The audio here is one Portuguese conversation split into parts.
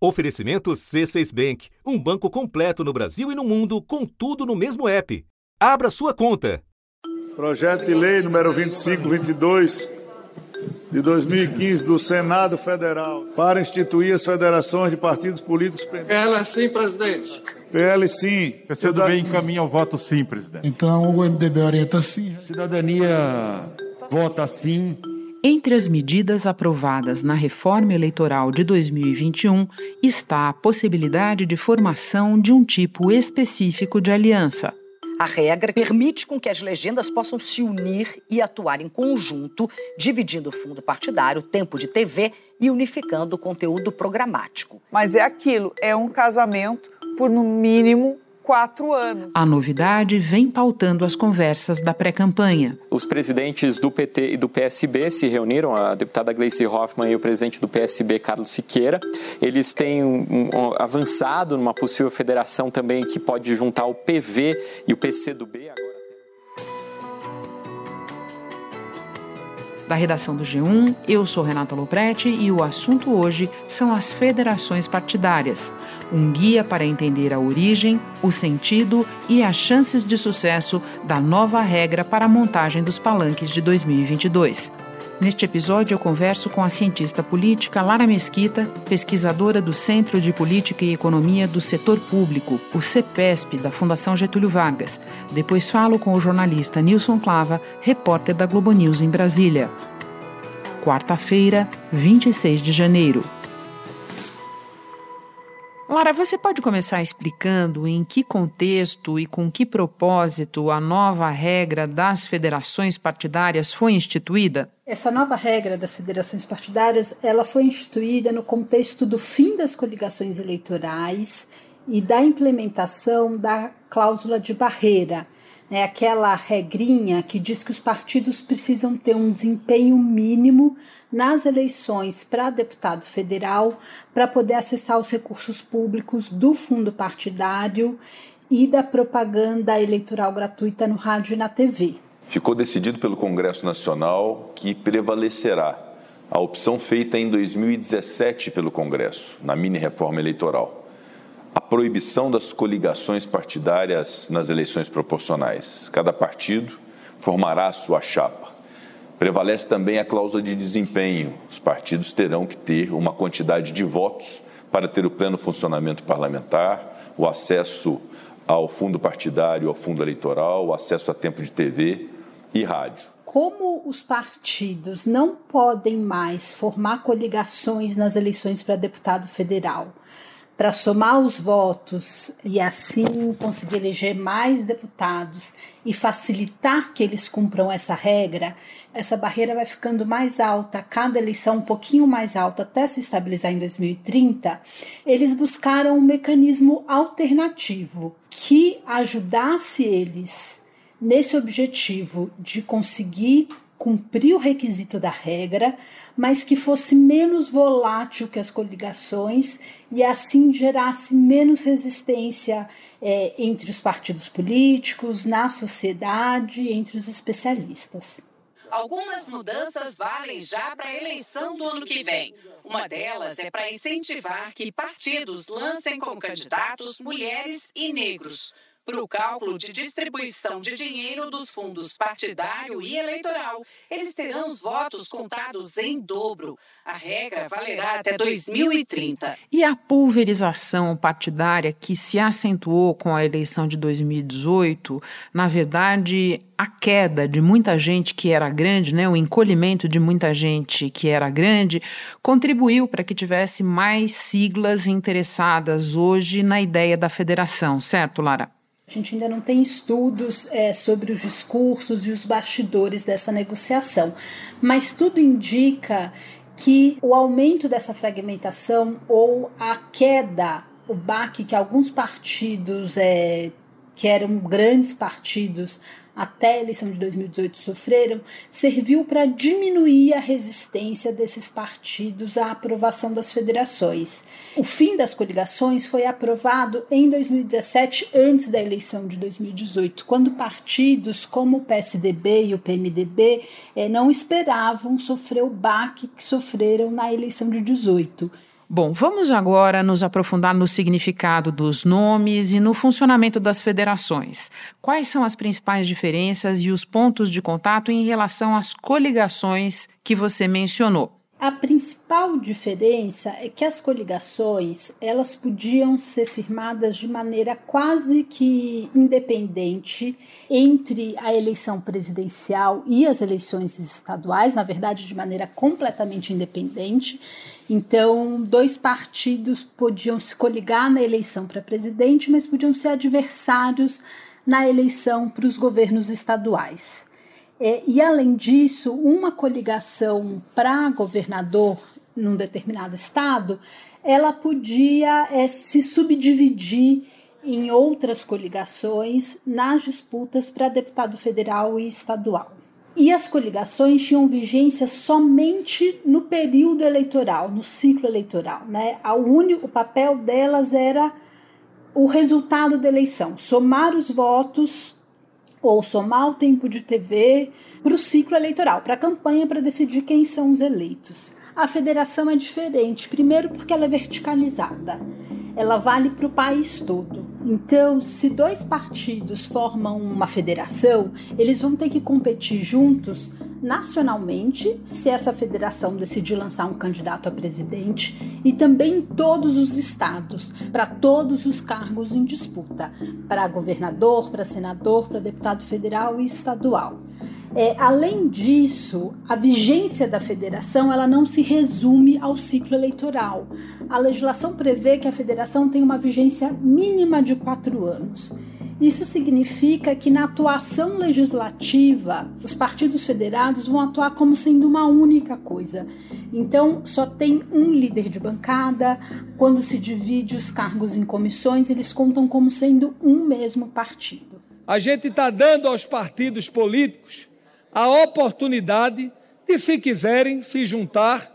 Oferecimento C6 Bank, um banco completo no Brasil e no mundo, com tudo no mesmo app. Abra sua conta. Projeto de lei número 2522 de 2015 do Senado Federal para instituir as federações de partidos políticos. PL sim, presidente. PL sim. PCdoB encaminha o voto sim, presidente. Então o MDB orienta sim. Cidadania vota sim. Entre as medidas aprovadas na reforma eleitoral de 2021 está a possibilidade de formação de um tipo específico de aliança. A regra permite com que as legendas possam se unir e atuar em conjunto, dividindo o fundo partidário, tempo de TV e unificando o conteúdo programático. Mas é aquilo, é um casamento por no mínimo quatro anos. A novidade vem pautando as conversas da pré-campanha. Os presidentes do PT e do PSB se reuniram, a deputada Gleice Hoffmann e o presidente do PSB, Carlos Siqueira. Eles têm um, um, avançado numa possível federação também que pode juntar o PV e o PCdoB. Agora... Da redação do G1, eu sou Renata Loprete e o assunto hoje são as federações partidárias. Um guia para entender a origem, o sentido e as chances de sucesso da nova regra para a montagem dos palanques de 2022. Neste episódio, eu converso com a cientista política Lara Mesquita, pesquisadora do Centro de Política e Economia do Setor Público, o CEPESP, da Fundação Getúlio Vargas. Depois falo com o jornalista Nilson Clava, repórter da Globo News em Brasília. Quarta-feira, 26 de janeiro. Lara, você pode começar explicando em que contexto e com que propósito a nova regra das federações partidárias foi instituída? Essa nova regra das federações partidárias, ela foi instituída no contexto do fim das coligações eleitorais e da implementação da cláusula de barreira, né, aquela regrinha que diz que os partidos precisam ter um desempenho mínimo nas eleições para deputado federal para poder acessar os recursos públicos do fundo partidário e da propaganda eleitoral gratuita no rádio e na TV. Ficou decidido pelo Congresso Nacional que prevalecerá a opção feita em 2017 pelo Congresso, na mini reforma eleitoral a proibição das coligações partidárias nas eleições proporcionais. Cada partido formará a sua chapa. Prevalece também a cláusula de desempenho. Os partidos terão que ter uma quantidade de votos para ter o pleno funcionamento parlamentar, o acesso ao fundo partidário, ao fundo eleitoral, o acesso a tempo de TV e rádio. Como os partidos não podem mais formar coligações nas eleições para deputado federal, para somar os votos e assim conseguir eleger mais deputados e facilitar que eles cumpram essa regra, essa barreira vai ficando mais alta, cada eleição um pouquinho mais alta até se estabilizar em 2030. Eles buscaram um mecanismo alternativo que ajudasse eles nesse objetivo de conseguir cumprir o requisito da regra, mas que fosse menos volátil que as coligações e assim gerasse menos resistência é, entre os partidos políticos, na sociedade, entre os especialistas. Algumas mudanças valem já para a eleição do ano que vem. Uma delas é para incentivar que partidos lancem como candidatos mulheres e negros para o cálculo de distribuição de dinheiro dos fundos partidário e eleitoral. Eles terão os votos contados em dobro. A regra valerá até 2030. E a pulverização partidária que se acentuou com a eleição de 2018, na verdade, a queda de muita gente que era grande, né, o encolhimento de muita gente que era grande, contribuiu para que tivesse mais siglas interessadas hoje na ideia da federação, certo, Lara? A gente ainda não tem estudos é, sobre os discursos e os bastidores dessa negociação, mas tudo indica que o aumento dessa fragmentação ou a queda, o baque que alguns partidos, é, que eram grandes partidos, até a eleição de 2018 sofreram, serviu para diminuir a resistência desses partidos à aprovação das federações. O fim das coligações foi aprovado em 2017, antes da eleição de 2018, quando partidos como o PSDB e o PMDB eh, não esperavam sofrer o baque que sofreram na eleição de 18. Bom, vamos agora nos aprofundar no significado dos nomes e no funcionamento das federações. Quais são as principais diferenças e os pontos de contato em relação às coligações que você mencionou? A principal diferença é que as coligações elas podiam ser firmadas de maneira quase que independente entre a eleição presidencial e as eleições estaduais, na verdade de maneira completamente independente. Então, dois partidos podiam se coligar na eleição para presidente, mas podiam ser adversários na eleição para os governos estaduais. É, e além disso, uma coligação para governador num determinado estado, ela podia é, se subdividir em outras coligações nas disputas para deputado federal e estadual. E as coligações tinham vigência somente no período eleitoral, no ciclo eleitoral. Né? A único, o papel delas era o resultado da eleição, somar os votos ou somar o tempo de TV para o ciclo eleitoral, para a campanha para decidir quem são os eleitos. A federação é diferente, primeiro porque ela é verticalizada, ela vale para o país todo. Então, se dois partidos formam uma federação, eles vão ter que competir juntos nacionalmente, se essa federação decidir lançar um candidato a presidente, e também em todos os estados, para todos os cargos em disputa, para governador, para senador, para deputado federal e estadual. É, além disso, a vigência da federação ela não se resume ao ciclo eleitoral. A legislação prevê que a federação tem uma vigência mínima de quatro anos. Isso significa que na atuação legislativa, os partidos federados vão atuar como sendo uma única coisa. Então, só tem um líder de bancada. Quando se divide os cargos em comissões, eles contam como sendo um mesmo partido. A gente está dando aos partidos políticos a oportunidade de, se quiserem, se juntar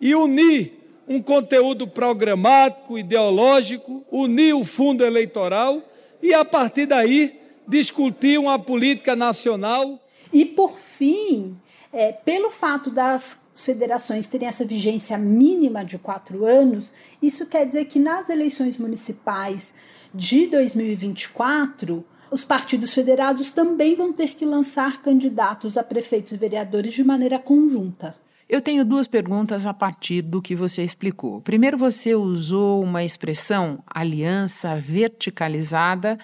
e unir um conteúdo programático, ideológico, unir o fundo eleitoral e, a partir daí, discutir uma política nacional. E, por fim, é, pelo fato das federações terem essa vigência mínima de quatro anos, isso quer dizer que nas eleições municipais de 2024 os partidos federados também vão ter que lançar candidatos a prefeitos e vereadores de maneira conjunta. Eu tenho duas perguntas a partir do que você explicou. Primeiro, você usou uma expressão aliança verticalizada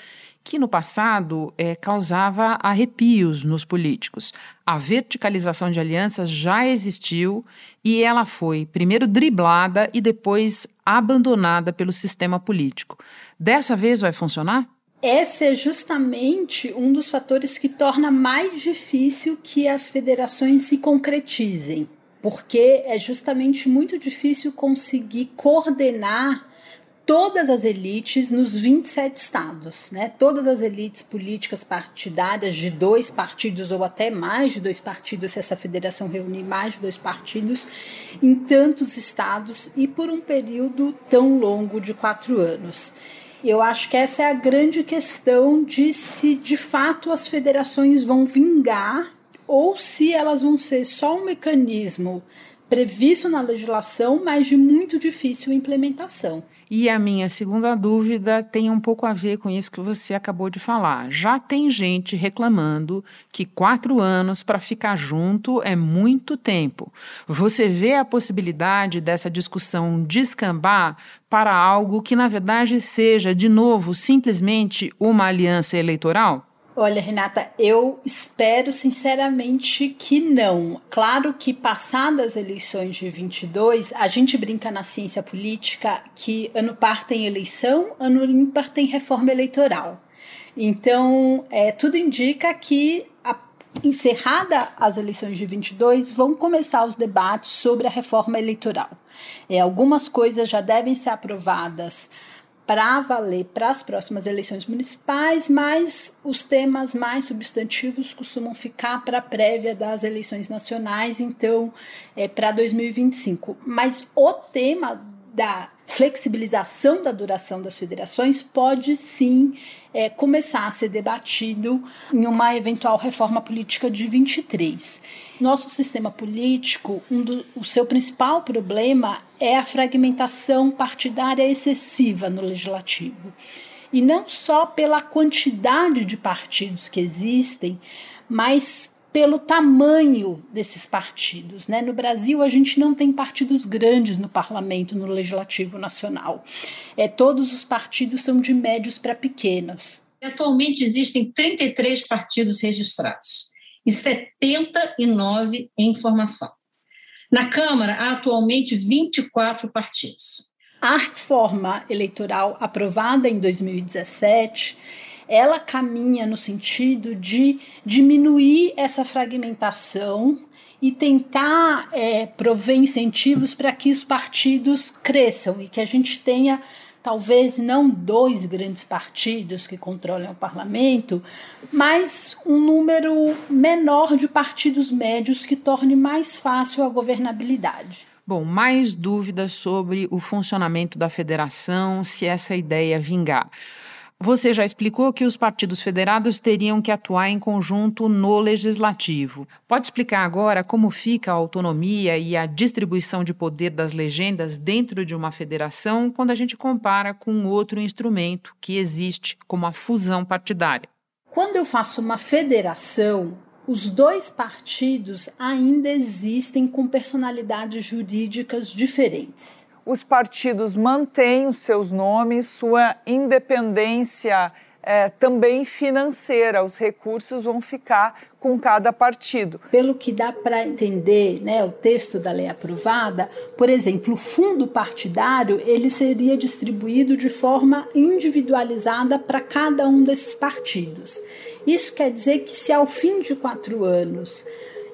que no passado é, causava arrepios nos políticos. A verticalização de alianças já existiu e ela foi primeiro driblada e depois abandonada pelo sistema político. Dessa vez vai funcionar? Esse é justamente um dos fatores que torna mais difícil que as federações se concretizem, porque é justamente muito difícil conseguir coordenar todas as elites nos 27 estados, né? Todas as elites políticas partidárias de dois partidos ou até mais de dois partidos, se essa federação reunir mais de dois partidos, em tantos estados e por um período tão longo de quatro anos. Eu acho que essa é a grande questão de se de fato as federações vão vingar ou se elas vão ser só um mecanismo previsto na legislação, mas de muito difícil implementação. E a minha segunda dúvida tem um pouco a ver com isso que você acabou de falar. Já tem gente reclamando que quatro anos para ficar junto é muito tempo. Você vê a possibilidade dessa discussão descambar para algo que, na verdade, seja, de novo, simplesmente uma aliança eleitoral? Olha, Renata, eu espero sinceramente que não. Claro que passadas as eleições de 22, a gente brinca na ciência política que ano par tem eleição, ano ímpar tem reforma eleitoral. Então, é, tudo indica que a, encerrada as eleições de 22, vão começar os debates sobre a reforma eleitoral. É, algumas coisas já devem ser aprovadas para valer para as próximas eleições municipais, mas os temas mais substantivos costumam ficar para a prévia das eleições nacionais, então é para 2025. Mas o tema da flexibilização da duração das federações pode sim é, começar a ser debatido em uma eventual reforma política de 23. Nosso sistema político, um do, o seu principal problema é a fragmentação partidária excessiva no legislativo. E não só pela quantidade de partidos que existem, mas pelo tamanho desses partidos. Né? No Brasil, a gente não tem partidos grandes no parlamento, no legislativo nacional. É, todos os partidos são de médios para pequenos. Atualmente existem 33 partidos registrados e 79 em formação. Na Câmara, há atualmente 24 partidos. A reforma eleitoral aprovada em 2017 ela caminha no sentido de diminuir essa fragmentação e tentar é, prover incentivos para que os partidos cresçam e que a gente tenha talvez não dois grandes partidos que controlem o parlamento, mas um número menor de partidos médios que torne mais fácil a governabilidade. Bom, mais dúvidas sobre o funcionamento da federação, se essa ideia vingar. Você já explicou que os partidos federados teriam que atuar em conjunto no legislativo. Pode explicar agora como fica a autonomia e a distribuição de poder das legendas dentro de uma federação quando a gente compara com outro instrumento que existe, como a fusão partidária? Quando eu faço uma federação, os dois partidos ainda existem com personalidades jurídicas diferentes os partidos mantêm os seus nomes, sua independência é, também financeira, os recursos vão ficar com cada partido. Pelo que dá para entender, né, o texto da lei aprovada, por exemplo, o fundo partidário ele seria distribuído de forma individualizada para cada um desses partidos. Isso quer dizer que se ao fim de quatro anos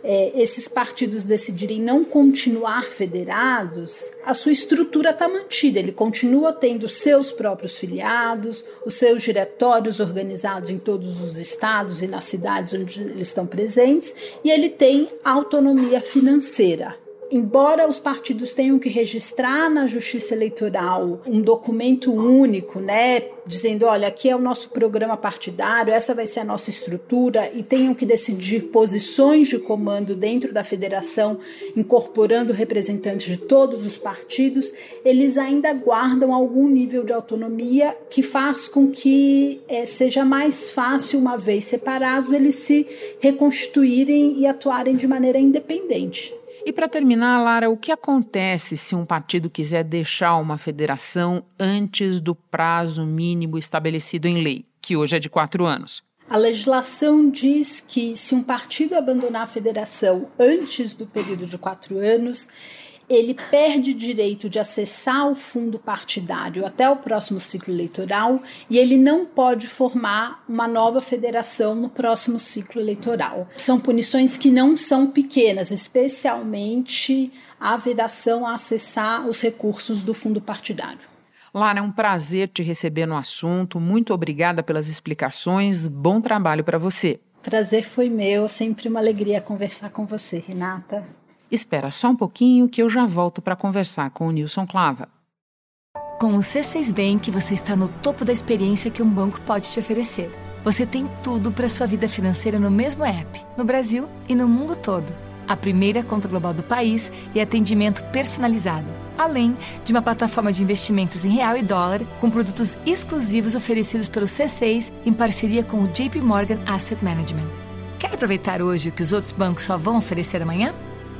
é, esses partidos decidirem não continuar federados, a sua estrutura está mantida. Ele continua tendo seus próprios filiados, os seus diretórios organizados em todos os estados e nas cidades onde eles estão presentes, e ele tem autonomia financeira embora os partidos tenham que registrar na Justiça Eleitoral um documento único, né, dizendo, olha, aqui é o nosso programa partidário, essa vai ser a nossa estrutura e tenham que decidir posições de comando dentro da federação, incorporando representantes de todos os partidos, eles ainda guardam algum nível de autonomia que faz com que é, seja mais fácil, uma vez separados, eles se reconstituírem e atuarem de maneira independente. E para terminar, Lara, o que acontece se um partido quiser deixar uma federação antes do prazo mínimo estabelecido em lei, que hoje é de quatro anos? A legislação diz que se um partido abandonar a federação antes do período de quatro anos, ele perde direito de acessar o fundo partidário até o próximo ciclo eleitoral e ele não pode formar uma nova federação no próximo ciclo eleitoral. São punições que não são pequenas, especialmente a vedação a acessar os recursos do fundo partidário. Lara, é um prazer te receber no assunto. Muito obrigada pelas explicações. Bom trabalho para você. Prazer foi meu, sempre uma alegria conversar com você, Renata. Espera só um pouquinho que eu já volto para conversar com o Nilson Clava. Com o C6 Bank, você está no topo da experiência que um banco pode te oferecer. Você tem tudo para sua vida financeira no mesmo app, no Brasil e no mundo todo. A primeira conta global do país e atendimento personalizado, além de uma plataforma de investimentos em real e dólar com produtos exclusivos oferecidos pelo C6 em parceria com o JP Morgan Asset Management. Quer aproveitar hoje o que os outros bancos só vão oferecer amanhã?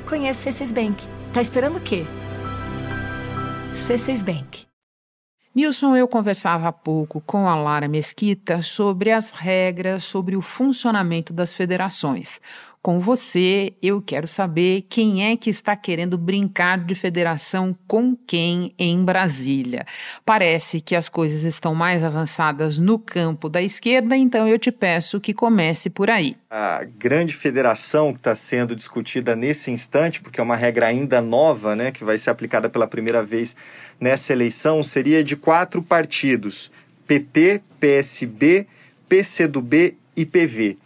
Conheço C6 Bank. Tá esperando o quê? C6 Bank. Nilson, eu conversava há pouco com a Lara Mesquita sobre as regras sobre o funcionamento das federações com você. Eu quero saber quem é que está querendo brincar de federação com quem em Brasília. Parece que as coisas estão mais avançadas no campo da esquerda, então eu te peço que comece por aí. A grande federação que está sendo discutida nesse instante, porque é uma regra ainda nova, né, que vai ser aplicada pela primeira vez nessa eleição, seria de quatro partidos: PT, PSB, PCdoB e PV.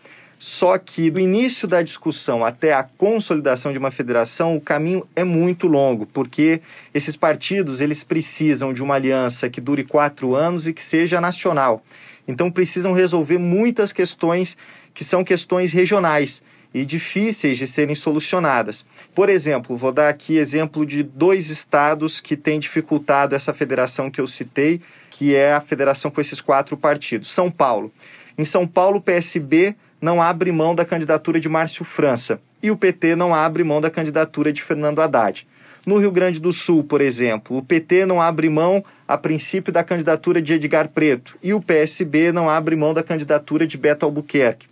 Só que do início da discussão até a consolidação de uma federação, o caminho é muito longo, porque esses partidos eles precisam de uma aliança que dure quatro anos e que seja nacional. Então precisam resolver muitas questões que são questões regionais e difíceis de serem solucionadas. Por exemplo, vou dar aqui exemplo de dois estados que têm dificultado essa federação que eu citei, que é a federação com esses quatro partidos. São Paulo. Em São Paulo, o PSB não abre mão da candidatura de Márcio França e o PT não abre mão da candidatura de Fernando Haddad. No Rio Grande do Sul, por exemplo, o PT não abre mão, a princípio, da candidatura de Edgar Preto e o PSB não abre mão da candidatura de Beto Albuquerque.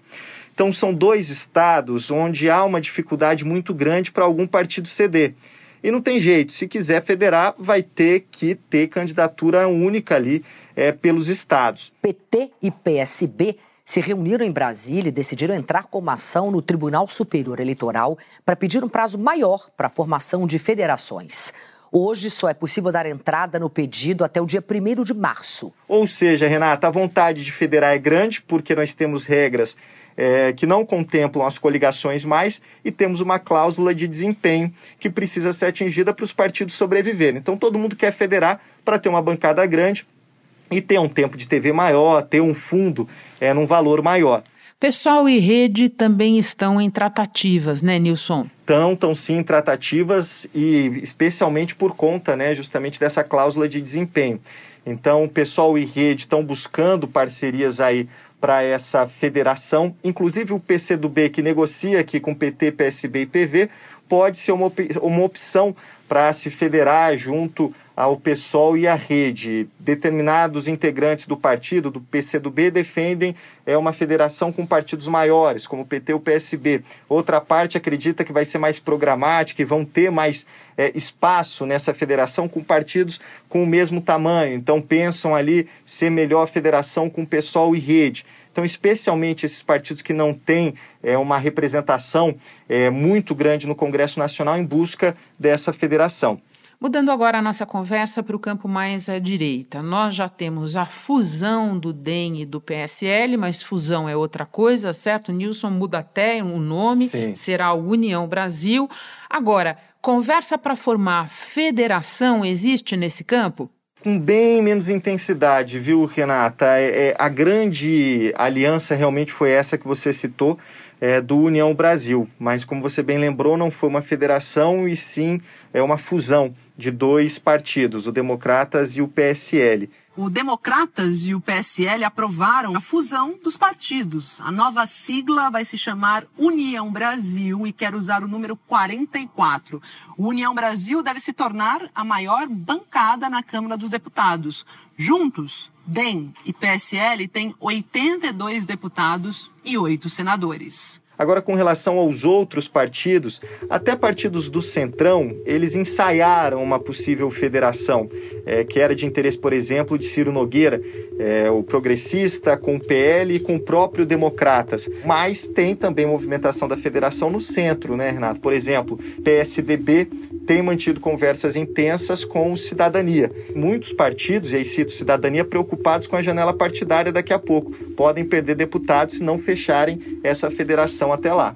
Então, são dois estados onde há uma dificuldade muito grande para algum partido ceder. E não tem jeito, se quiser federar, vai ter que ter candidatura única ali é, pelos estados. PT e PSB se reuniram em Brasília e decidiram entrar com uma ação no Tribunal Superior Eleitoral para pedir um prazo maior para a formação de federações. Hoje só é possível dar entrada no pedido até o dia 1 de março. Ou seja, Renata, a vontade de federar é grande porque nós temos regras é, que não contemplam as coligações mais e temos uma cláusula de desempenho que precisa ser atingida para os partidos sobreviverem. Então todo mundo quer federar para ter uma bancada grande e ter um tempo de TV maior, ter um fundo é, num valor maior. Pessoal e rede também estão em tratativas, né, Nilson? Estão, estão sim em tratativas e especialmente por conta, né, justamente dessa cláusula de desempenho. Então, pessoal e rede estão buscando parcerias aí para essa federação. Inclusive o PCdoB, que negocia aqui com PT, PSB e PV, pode ser uma, op uma opção para se federar junto ao PSOL e à rede. Determinados integrantes do partido, do PCdoB, defendem é, uma federação com partidos maiores, como o PT e o PSB. Outra parte acredita que vai ser mais programática e vão ter mais é, espaço nessa federação com partidos com o mesmo tamanho. Então pensam ali ser melhor a federação com PSOL e rede. Então, especialmente esses partidos que não têm é, uma representação é, muito grande no Congresso Nacional em busca dessa federação. Mudando agora a nossa conversa para o campo mais à direita. Nós já temos a fusão do DEM e do PSL, mas fusão é outra coisa, certo? Nilson muda até o nome, Sim. será União Brasil. Agora, conversa para formar federação existe nesse campo? com bem menos intensidade, viu, Renata? É, é, a grande aliança realmente foi essa que você citou, é, do União Brasil. Mas, como você bem lembrou, não foi uma federação e sim é uma fusão de dois partidos, o Democratas e o PSL. O Democratas e o PSL aprovaram a fusão dos partidos. A nova sigla vai se chamar União Brasil e quer usar o número 44. O União Brasil deve se tornar a maior bancada na Câmara dos Deputados. Juntos, DEM e PSL têm 82 deputados e 8 senadores. Agora, com relação aos outros partidos, até partidos do Centrão, eles ensaiaram uma possível federação, é, que era de interesse, por exemplo, de Ciro Nogueira, é, o progressista, com o PL e com o próprio Democratas. Mas tem também movimentação da federação no centro, né, Renato? Por exemplo, PSDB tem mantido conversas intensas com o Cidadania. Muitos partidos, e aí cito Cidadania, preocupados com a janela partidária daqui a pouco, podem perder deputados se não fecharem essa federação até lá.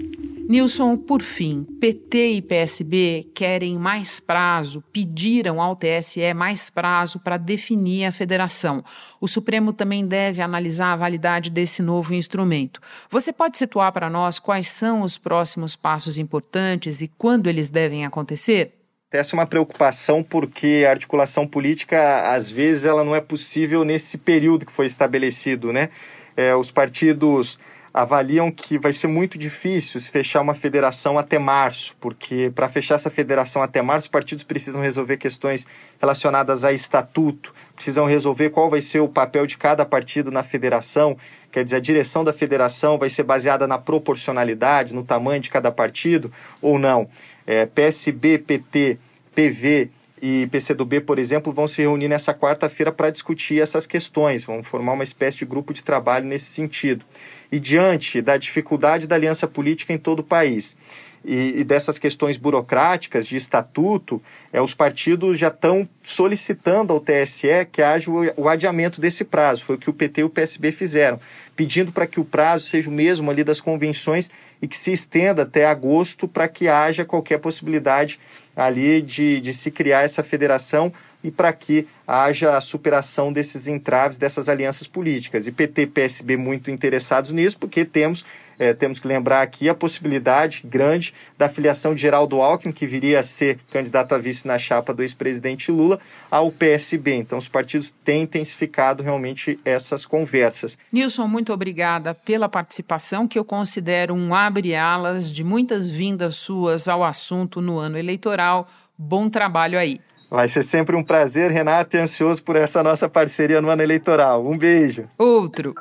Nilson, por fim, PT e PSB querem mais prazo, pediram ao TSE mais prazo para definir a federação. O Supremo também deve analisar a validade desse novo instrumento. Você pode situar para nós quais são os próximos passos importantes e quando eles devem acontecer? Essa é uma preocupação porque a articulação política, às vezes, ela não é possível nesse período que foi estabelecido, né? É, os partidos avaliam que vai ser muito difícil se fechar uma federação até março, porque para fechar essa federação até março, os partidos precisam resolver questões relacionadas a estatuto, precisam resolver qual vai ser o papel de cada partido na federação, quer dizer, a direção da federação vai ser baseada na proporcionalidade, no tamanho de cada partido ou não. É, PSB, PT, PV e PCdoB, por exemplo, vão se reunir nessa quarta-feira para discutir essas questões, vão formar uma espécie de grupo de trabalho nesse sentido e diante da dificuldade da aliança política em todo o país e, e dessas questões burocráticas de estatuto, é, os partidos já estão solicitando ao TSE que haja o, o adiamento desse prazo. Foi o que o PT e o PSB fizeram, pedindo para que o prazo seja o mesmo ali das convenções e que se estenda até agosto para que haja qualquer possibilidade ali de, de se criar essa federação e para que haja a superação desses entraves, dessas alianças políticas. E PT e PSB muito interessados nisso, porque temos, é, temos que lembrar aqui a possibilidade grande da filiação de Geraldo Alckmin, que viria a ser candidato a vice na chapa do ex-presidente Lula, ao PSB. Então, os partidos têm intensificado realmente essas conversas. Nilson, muito obrigada pela participação, que eu considero um abre-alas de muitas vindas suas ao assunto no ano eleitoral. Bom trabalho aí. Vai ser sempre um prazer, Renato, e ansioso por essa nossa parceria no ano eleitoral. Um beijo. Outro.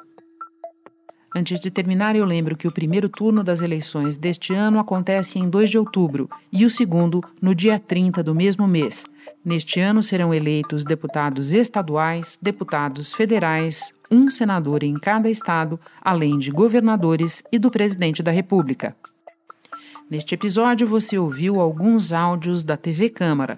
Antes de terminar, eu lembro que o primeiro turno das eleições deste ano acontece em 2 de outubro e o segundo no dia 30 do mesmo mês. Neste ano serão eleitos deputados estaduais, deputados federais, um senador em cada estado, além de governadores e do presidente da República. Neste episódio, você ouviu alguns áudios da TV Câmara.